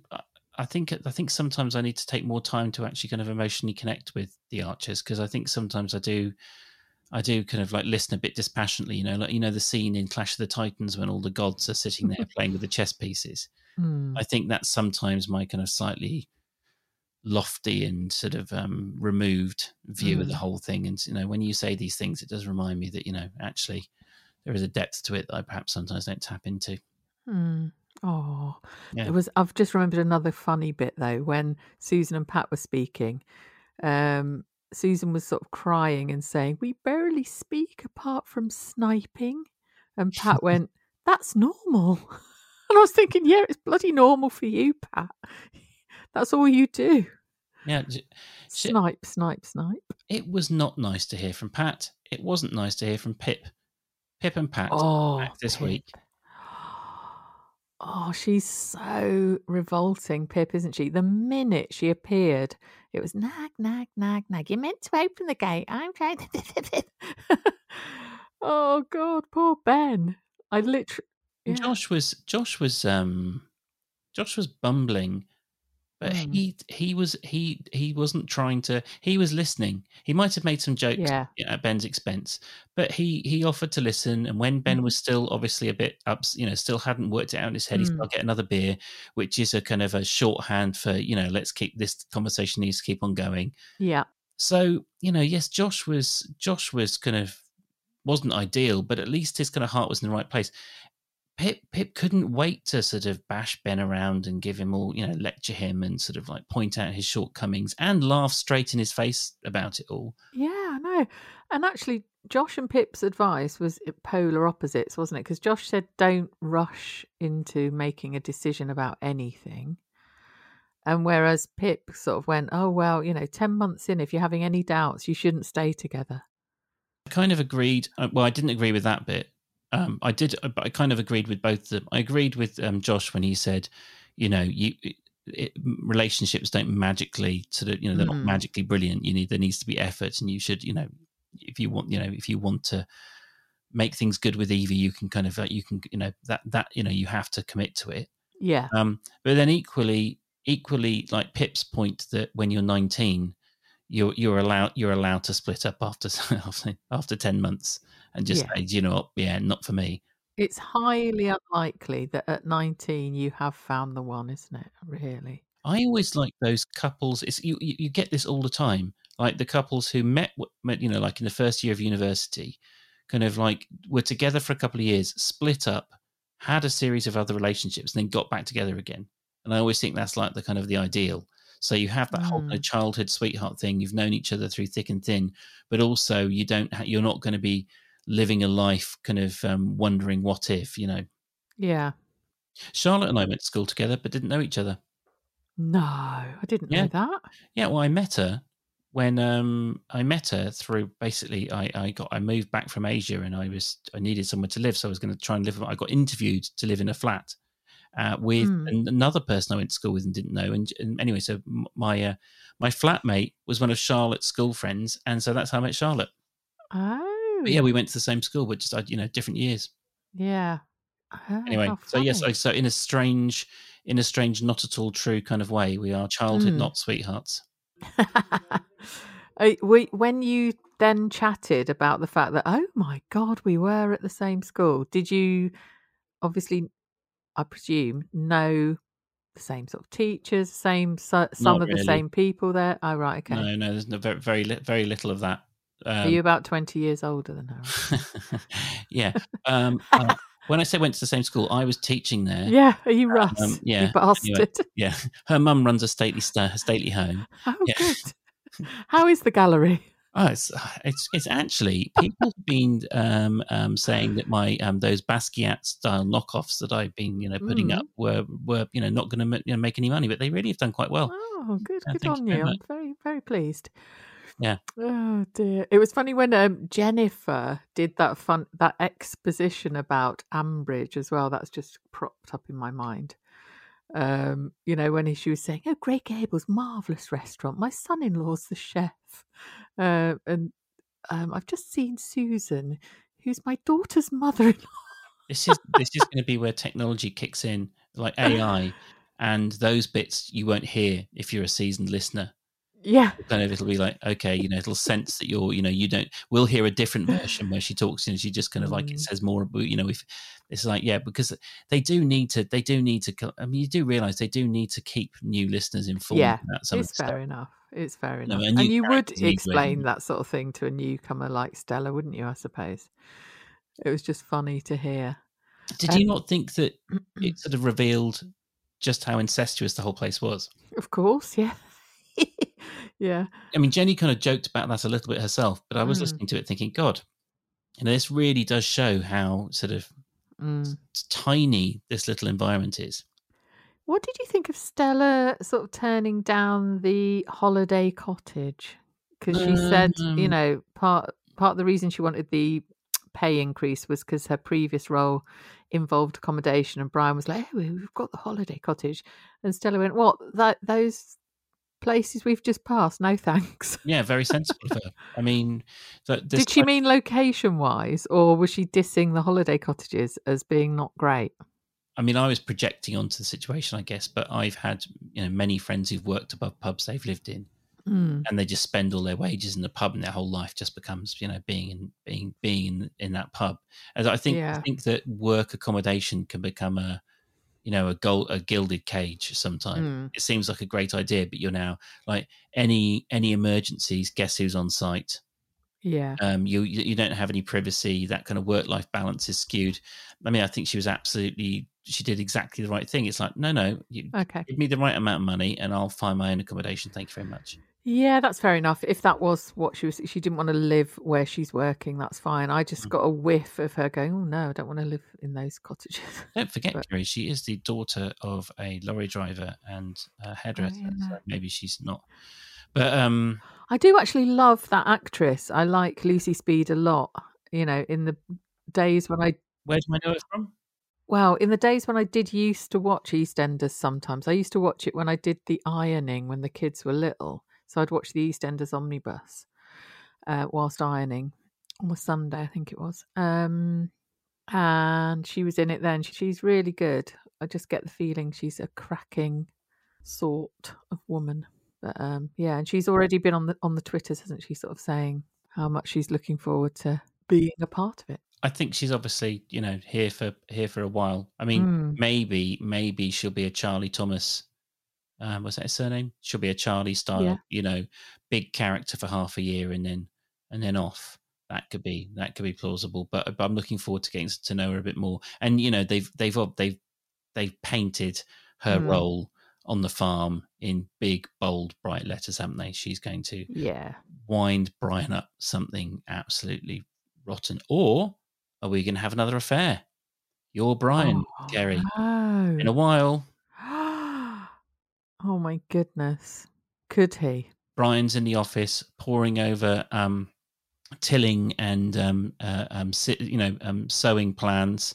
I think, I think sometimes I need to take more time to actually kind of emotionally connect with the Archers because I think sometimes I do, I do kind of like listen a bit dispassionately. You know, like you know the scene in Clash of the Titans when all the gods are sitting there playing with the chess pieces. Hmm. I think that's sometimes my kind of slightly lofty and sort of um, removed view of the Mm. whole thing. And you know, when you say these things, it does remind me that you know actually there is a depth to it that I perhaps sometimes don't tap into. Hmm. Oh, Yeah. it was. I've just remembered another funny bit though when Susan and Pat were speaking. Um, Susan was sort of crying and saying, "We barely speak apart from sniping," and Pat went, "That's normal." And I was thinking, "Yeah, it's bloody normal for you, Pat. That's all you do. Yeah, Shit. Snipe, snipe, snipe." it was not nice to hear from Pat. It wasn't nice to hear from Pip. Pip and Pat Oh, back this Pip. week. Oh, she's so revolting, Pip, isn't she? The minute she appeared, it was nag, nag, nag, nag. You meant to open the gate. I'm trying to. oh God, poor Ben. I literally. And Josh was Josh was um Josh was bumbling, but Mm. he he was he he wasn't trying to. He was listening. He might have made some jokes Yeah. at Ben's expense, but he he offered to listen. And when Ben Mhm. was still obviously a bit up, you know, still hadn't worked it out in his head, he said, Mm. "I'll get another beer," which is a kind of a shorthand for you know, let's keep this conversation needs to keep on going. Yeah. So you know, yes, Josh was Josh was kind of wasn't ideal, but at least his kind of heart was in the right place. Pip Pip couldn't wait to sort of bash Ben around and give him all, you know, lecture him and sort of like point out his shortcomings and laugh straight in his face about it all. Yeah, I know. And actually, Josh and Pip's advice was polar opposites, wasn't it? Because Josh said, don't rush into making a decision about anything. And whereas Pip sort of went, oh, well, you know, 10 months in, if you're having any doubts, you shouldn't stay together. I kind of agreed. uh, Well, I didn't agree with that bit. Um, I did, uh, but I kind of agreed with both of them. I agreed with um, Josh when he said, you know, you it, relationships don't magically sort of, you know, they're not Mm. magically brilliant. You need there needs to be effort, and you should, you know, if you want, you know, if you want to make things good with Evie, you can kind of, uh, you can, you know, that that you know, you have to commit to it. Yeah. Um, but then equally, equally, like Pip's point that when you're 19, you're you're allowed you're allowed to split up after after, after 10 months and just Yeah. say, you know what, yeah, not for me. It's highly unlikely that at 19 you have found the one, isn't it? Really? I always like those couples. It's you, you, get this all the time, like the couples who met, met, you know, like in the first year of university, kind of like were together for a couple of years, split up, had a series of other relationships, and then got back together again. And I always think that's like the kind of the ideal. So you have that whole kind of mm. childhood sweetheart thing. You've known each other through thick and thin, but also you don't. Ha- you're not going to be living a life kind of um, wondering what if. You know, Yeah. Charlotte and I went to school together, but didn't know each other. No, I didn't Yeah. know that. Yeah, well, I met her when um, I met her through basically I, I got I moved back from Asia and I was I needed somewhere to live, so I was going to try and live. I got interviewed to live in a flat uh, with Hmm. an- another person I went to school with and didn't know. And, and anyway, so my uh, my flatmate was one of Charlotte's school friends, and so that's how I met Charlotte. Oh. But yeah, we went to the same school, but just uh, you know different years. Yeah. Oh, Anyway, so yes, funny. I, so in a strange, in a strange, not at all true kind of way, we are childhood, Hmm. not sweethearts. We, when you then chatted about the fact that, oh my God, we were at the same school, did you obviously, I presume, know the same sort of teachers, same so, some of the same people there? Oh, right, okay. No, no, there's no, very, very, very little of that. Are Um, you about 20 years older than her? yeah. Um, uh, when I say went to the same school, I was teaching there. yeah, are you Russ? um, yeah, You bastard. Yeah. Her mum runs a stately, sta- stately home. Oh, Yeah. good. How is the gallery? Oh, it's it's it's actually people have been um, um, saying that my um, those Basquiat style knockoffs that I've been you know putting Mm. up were were you know not going to you know, make any money, but they really have done quite well. Oh, good, Yeah, good thank you on very you. I'm very, very pleased. Yeah. Oh dear. It was funny when um, Jennifer did that fun that exposition about Ambridge as well. That's just propped up in my mind. Um, you know, when she was saying, "Oh, Grey Gables, marvelous restaurant. My son-in-law's the chef," uh, and um, I've just seen Susan, who's my daughter's mother-in-law. This is this is going to be where technology kicks in, like AI, and those bits you won't hear if you're a seasoned listener. Yeah, kind of it'll be like okay you know it'll sense that you're you know you don't we'll hear a different version where she talks and she just kind of like it Mm. says more about you know if it's like yeah because they do need to they do need to i mean you do realize they do need to keep new listeners informed Yeah, it's fair enough. It's fair enough. a and you would characters need to explain that sort of thing to a newcomer like Stella, wouldn't you? I suppose. It was just funny to hear. did you Um, not think that it sort of revealed just how incestuous the whole place was Of course, yeah. yeah. i mean jenny kind of joked about that a little bit herself but i was Mm. listening to it thinking god you know this really does show how sort of Mm. tiny this little environment is What did you think of Stella sort of turning down the holiday cottage? Because she said, you Um, know, part part of the reason she wanted the pay increase was because her previous role involved accommodation, and Brian was like, "Oh, we've got the holiday cottage," and Stella went, "What? That those places we've just passed? No thanks." Yeah, very sensible of her. I mean, Did she type- mean location wise, or was she dissing the holiday cottages as being not great? I mean, I was projecting onto the situation, I guess, but I've had you know many friends who've worked above pubs they've lived in, Mm. and they just spend all their wages in the pub, and their whole life just becomes you know being in being being in, in that pub. As I think, I think that work accommodation can become a you know a gold a gilded cage sometimes. Mm. It seems like a great idea, but you're now like any any emergencies, guess who's on site? Yeah. um, you you you don't have any privacy. That kind of work life balance is skewed. I mean, I think she was absolutely she did exactly the right thing. It's like no, no, you Okay. give me the right amount of money, and I'll find my own accommodation. Thank you very much. Yeah, that's fair enough. If that was what she was, she didn't want to live where she's working. That's fine. I just Mm. got a whiff of her going, "Oh no, I don't want to live in those cottages." Don't forget, But- Kerry, she is the daughter of a lorry driver and a hairdresser. Oh, yeah. So maybe she's not. But um, I do actually love that actress. I like Lucy Speed a lot. You know, in the days when I where do I know it from? well, in the days when I did used to watch EastEnders sometimes. I used to watch it when I did the ironing when the kids were little. So I'd watch the EastEnders omnibus uh, whilst ironing on a Sunday, I think it was. Um, and she was in it then. She's really good. I just get the feeling she's a cracking sort of woman. But um, yeah, and she's already been on the on the Twitters, hasn't she? Sort of saying how much she's looking forward to being a part of it. I think she's obviously, you know, here for here for a while. I mean, Mm. maybe maybe she'll be a Charlie Thomas. Um, was that his surname? She'll be a Charlie style, Yeah. you know, big character for half a year and then and then off. That could be that could be plausible. But, but I'm looking forward to getting to know her a bit more. And you know, they've they've they've they've painted her Mm. role on the farm in big, bold, bright letters, haven't they? She's going to Yeah. wind Brian up something absolutely rotten. Or are we going to have another affair? You're Brian, Oh, Kerry. no. In a while, oh my goodness. Could he? Brian's in the office poring over um, tilling and um, uh, um, si- you know um, sowing plans.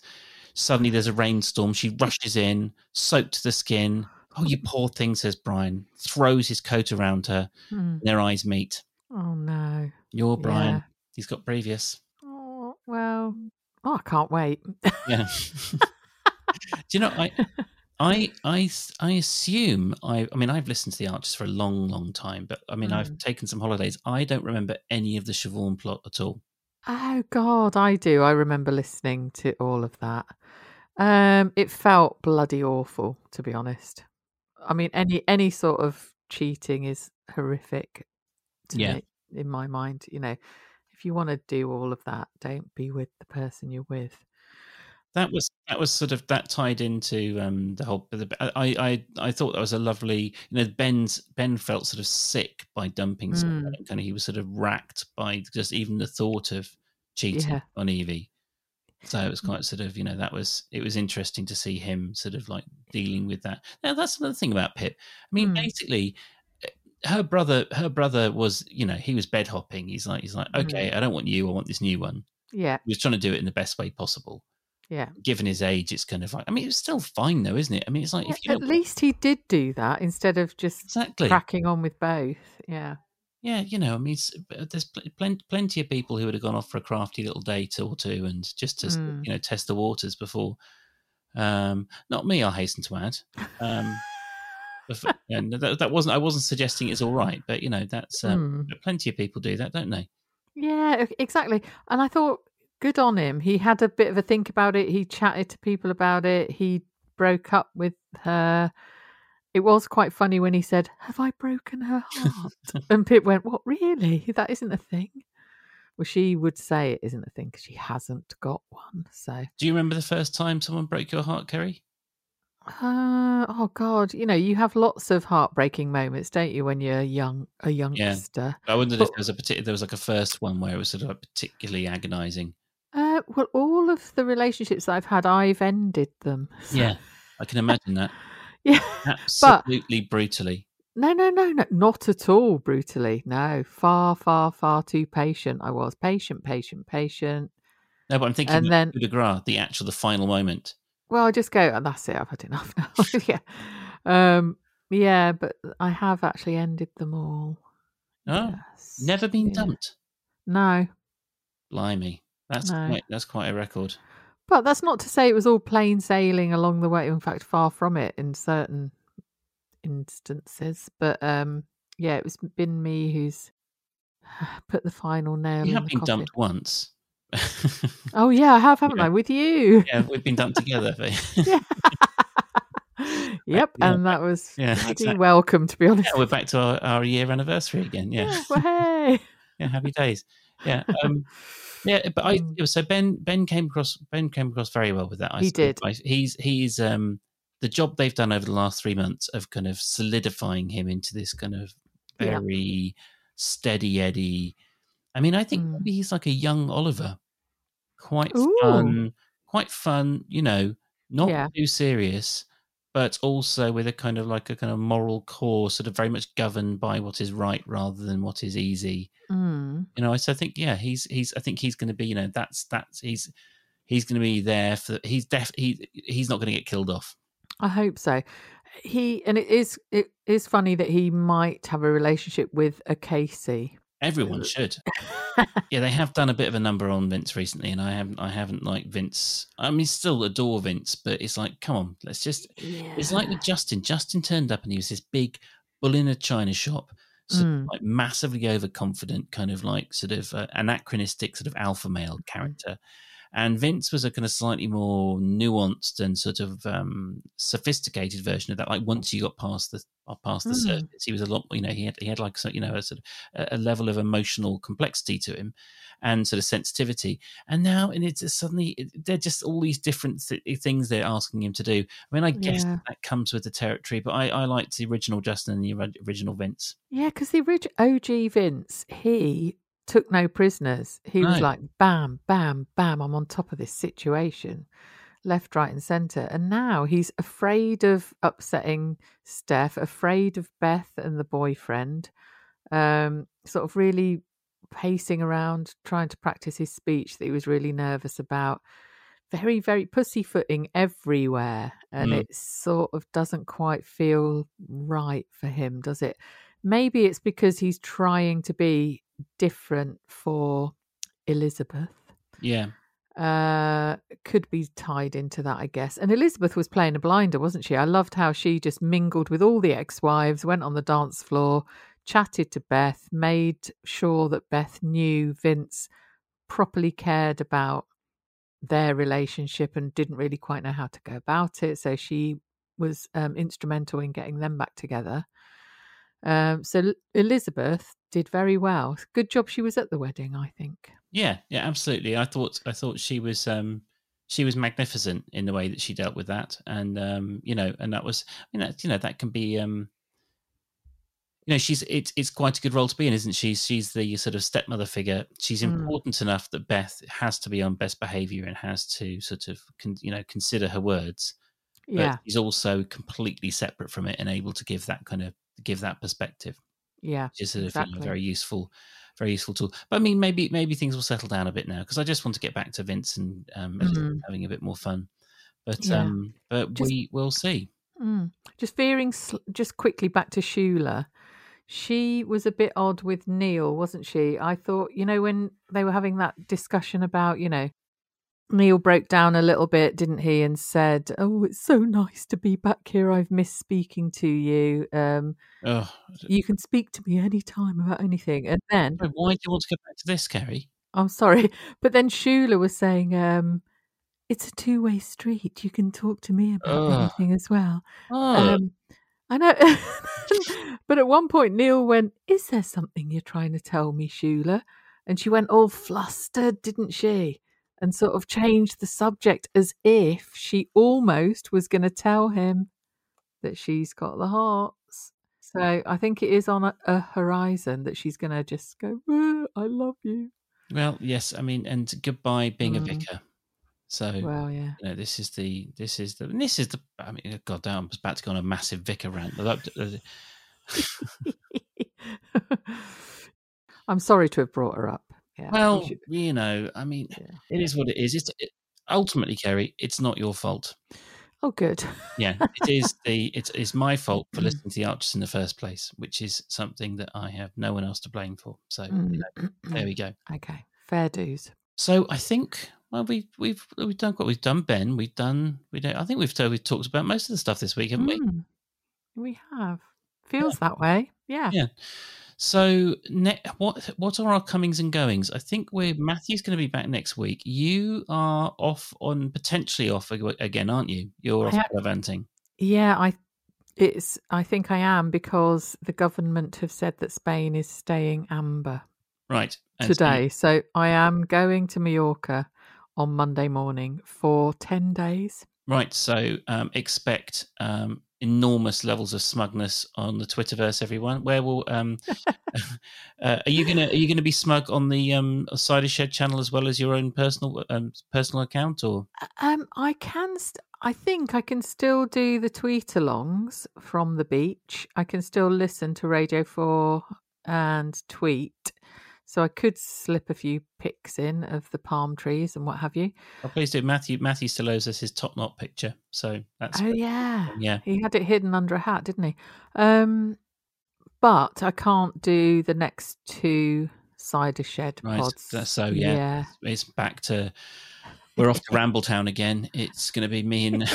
Suddenly, there's a rainstorm. She rushes in, soaked to the skin. Oh, you poor thing, says Brian. Throws his coat around her. Hmm. Their eyes meet. Oh no. You're Brian. Yeah. He's got previous. Oh well. Oh, I can't wait. Yeah. Do you know I? I, I I assume I I mean I've listened to the Archers for a long long time but I mean I've Mm. taken some holidays I don't remember any of the Siobhan plot at all Oh God, I do. I remember listening to all of that. Um, it felt bloody awful, to be honest. I mean, any any sort of cheating is horrific to Yeah. me, in my mind. You know, if you want to do all of that, don't be with the person you're with. That was that was sort of that tied into um the whole the, I I I thought that was a lovely you know Ben's Ben felt sort of sick by dumping someone Mm. kind of he was sort of racked by just even the thought of cheating Yeah. on Evie so it was quite sort of you know that was it was interesting to see him sort of like dealing with that now that's another thing about Pip I mean Mm. basically eh, her brother her brother was you know he was bed hopping he's like he's like Mm. okay I don't want you I want this new one Yeah, he was trying to do it in the best way possible yeah. given his age, it's kind of like I mean, it's still fine though, isn't it? I mean, it's like Yeah, if you At least he did do that instead of just exactly, cracking on with both. Yeah. yeah, you know, I mean, uh, there's pl- plen- plenty of people who would have gone off for a crafty little date or two and just to Mm. you know test the waters before. Um, not me, I hasten to add. Um, and that, that wasn't I wasn't suggesting it's all right, but you know that's um, Mm. plenty of people do that, don't they? Yeah, exactly. And I thought, good on him. He had a bit of a think about it. He chatted to people about it. He broke up with her. It was quite funny when he said, Have I broken her heart? and Pip went, What, really? That isn't a thing. Well, she would say it isn't a thing because she hasn't got one. So, Do you remember the first time someone broke your heart, Kerry? uh, oh God, you know, you have lots of heartbreaking moments, don't you, when you're young, a youngster? I wondered if there was a particular there was like a first one where it was sort of like particularly agonising. Well, all of the relationships I've had, I've ended them. So- Yeah, I can imagine that. Yeah. Absolutely brutally. No, no, no, no, not at all brutally. No, far, far, far too patient. I was patient, patient, patient. No, but I'm thinking And then- coup de grace, the actual, the final moment. Well, I just go, and that's it. I've had enough now. yeah, um, yeah, but I have actually ended them all. Oh, Yes, never been yeah. dumped. No, Blimey, that's No. quite that's quite a record. but that's not to say it was all plain sailing along the way. In fact, far from it in certain instances. But um, yeah, it was been me who's put the final nail. You have been coffin. dumped once. Oh yeah, I have, haven't Yeah. I? With you. yeah, we've been dumped together. Yeah. yep, Yeah. and that was Yeah, exactly. welcome, to be honest. yeah, we're back to our, our year anniversary again. Yeah, well, hey. yeah, happy days. Yeah, um, yeah, but I Mm. so Ben Ben came across Ben came across very well with that. I He did. I, he's he's um the job they've done over the last three months of kind of solidifying him into this kind of Yeah. very steady Eddie. I mean, I think Mm. maybe he's like a young Oliver, quite Ooh. fun, quite fun. You know, not Yeah. too serious, but also with a kind of like a kind of moral core, sort of very much governed by what is right rather than what is easy. Mm. You know, so I think yeah, he's he's I think he's going to be you know that's that's he's he's going to be there for he's def he he's not going to get killed off. I hope so. He and it is it is funny that he might have a relationship with a Casey. Everyone should. Yeah, they have done a bit of a number on Vince recently, and I haven't I haven't liked Vince. I mean, still adore Vince, but it's like, come on, let's just. It's like with Justin. Justin turned up and he was this big bull in a china shop, sort Mm. like massively overconfident, kind of like sort of uh, anachronistic sort of alpha male character. And Vince was a kind of slightly more nuanced and sort of um, sophisticated version of that. Like once you got past the uh, past the Mm. surface, he was a lot. You know, he had he had like you know a sort of a, level of emotional complexity to him and sort of sensitivity. And now, and it's suddenly it- they're just all these different th- things they're asking him to do. I mean, I guess Yeah. that comes with the territory, but I, I liked the original Justin and the original Vince. Yeah, because the original OG Vince, he took no prisoners. He was like, bam, bam, bam, I'm on top of this situation, left, right, and centre. And now he's afraid of upsetting Steph, afraid of Beth and the boyfriend, um, sort of really pacing around, trying to practice his speech that he was really nervous about. Very, very pussyfooting everywhere. And Mm. it sort of doesn't quite feel right for him, does it? Maybe it's because he's trying to be different for Elizabeth. Yeah, Uh, could be tied into that, I guess. And Elizabeth was playing a blinder, wasn't she? I loved how she just mingled with all the ex wives, went on the dance floor, chatted to Beth, made sure that Beth knew Vince properly cared about their relationship and didn't really quite know how to go about it. So she was um, instrumental in getting them back together. Um, so Elizabeth did very well. Good job she was at the wedding, I think. yeah, yeah, absolutely. I thought I thought she was um she was magnificent in the way that she dealt with that, and um you know, and that was you know you know that can be um you know she's it's it's quite a good role to be in, isn't she? She's the sort of stepmother figure. She's Mm. important enough that Beth has to be on best behavior and has to sort of con, you know consider her words. But Yeah, she's also completely separate from it and able to give that kind of give that perspective. Yeah. which is sort of you know, very useful, very useful tool. But I mean, maybe maybe things will settle down a bit now because I just want to get back to Vince and um, Mhm. having a bit more fun. But Yeah. um, but Just- we will see. Mm. Just veering sl- just quickly back to Shula. She was a bit odd with Neil, wasn't she? I thought, you know, when they were having that discussion about, you know, Neil broke down a little bit, didn't he, and said, "Oh, it's so nice to be back here. I've missed speaking to you. Um, Oh, you can speak to me anytime about anything." And then why do you want to go back to this, Kerry? I'm sorry, but then Shula was saying, um, "It's a two-way street. You can talk to me about anything as well." Oh, Um, I know, but at one point Neil went, "Is there something you're trying to tell me, Shula?" And she went all flustered, didn't she? And sort of changed the subject as if she almost was going to tell him that she's got the hearts. So I think it is on a, a horizon that she's going to just go, "Uh, "I love you." well, yes. I mean, and goodbye being a Mm. vicar. So Well, yeah. you know, this is the this is the this is the. I mean, God damn, I was about to go on a massive vicar rant. I'm sorry to have brought her up. Yeah. Well, should- you know, I mean, yeah. it is what it is. It's it, ultimately, Kerry, it's not your fault. Oh, good. Yeah, it is the it's it's my fault for Mm. listening to the Archers in the first place, which is something that I have no one else to blame for. So you Mm. know, there we go. Okay, fair dues. So I think well we've we've we've done what we've done. Ben, we've done we don't. I think we've we've talked about most of the stuff this week, haven't we? Mm, we have. Feels that way. Yeah. Yeah. So ne- what what are our comings and goings? I think we're Matthew's going to be back next week. You are off on potentially off again, aren't you? You're off gallivanting. Yeah, I it's I think I am because the government have said that Spain is staying amber Right. and today. So I am going to Mallorca on Monday morning for 10 days. Right. So um, expect um, enormous levels of smugness on the Twitterverse. Everyone, where will um, uh, are you gonna are you gonna be smug on the um Cider Shed channel as well as your own personal um personal account or? Um, I can. St- I think I can still do the tweet alongs from the beach. I can still listen to Radio Four and tweet. So I could slip a few pics in of the palm trees and what have you. Oh, please do. Matthew Matthew still owes us his top knot picture, so that's Oh yeah, yeah. He had it hidden under a hat, didn't he? Um, but I can't do the next two cider shed Right. pods. So yeah, yeah. it's back to we're off to Rambletown again. It's going to be me and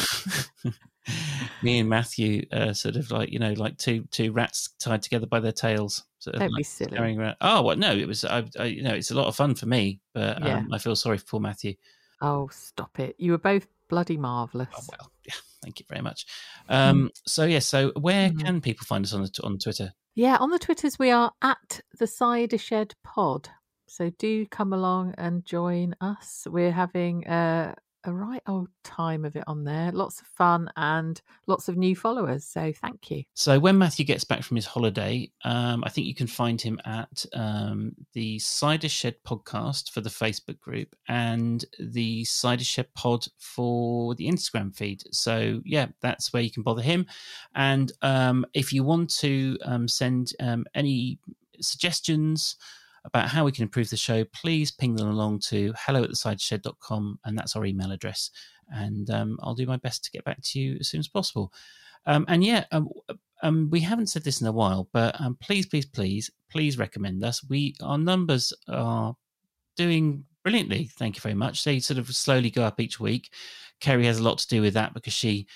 me and Matthew, uh, sort of like you know, like two two rats tied together by their tails. Sort of Don't like be silly. carrying around. Oh, well, no, it was. I, I, you know, it's a lot of fun for me, but um, Yeah. I feel sorry for poor Matthew. Oh, stop it! You were both bloody marvelous. Oh well, yeah. Thank you very much. Um, so yeah, so where Mhm. can people find us on the, on Twitter? Yeah, on the Twitters we are at the Cider Shed Pod. So do come along and join us. We're having a, a right old time of it on there. Lots of fun and lots of new followers. So thank you. So when Matthew gets back from his holiday, um, I think you can find him at um, the Cider Shed podcast for the Facebook group and the Cider Shed pod for the Instagram feed. So yeah, that's where you can bother him. And um, if you want to um, send um, any suggestions about how we can improve the show, please ping them along to hello at thecidershed.com and that's our email address. And um, I'll do my best to get back to you as soon as possible. Um, and yeah, um, um, we haven't said this in a while, but um, please, please, please, please recommend us. We our numbers are doing brilliantly. Thank you very much. They sort of slowly go up each week. Kerry has a lot to do with that because she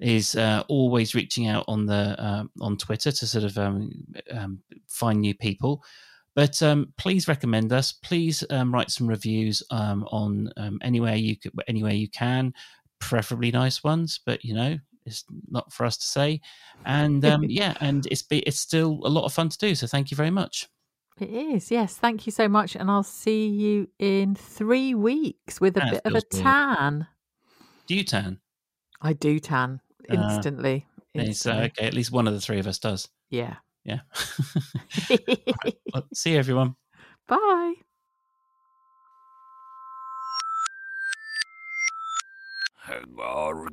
is uh, always reaching out on the uh, on Twitter to sort of um, um, find new people. But um, please recommend us. Please um, write some reviews um, on um, anywhere you could, anywhere you can, preferably nice ones. But you know, it's not for us to say. And um, yeah, and it's be, it's still a lot of fun to do. So thank you very much. It is, yes. Thank you so much. And I'll see you in three weeks with a That bit of a tan. Do you tan? I do tan Uh, instantly. Uh, instantly. okay, at least one of the three of us does. Yeah. Yeah. well, see you, everyone. Bye. Hagar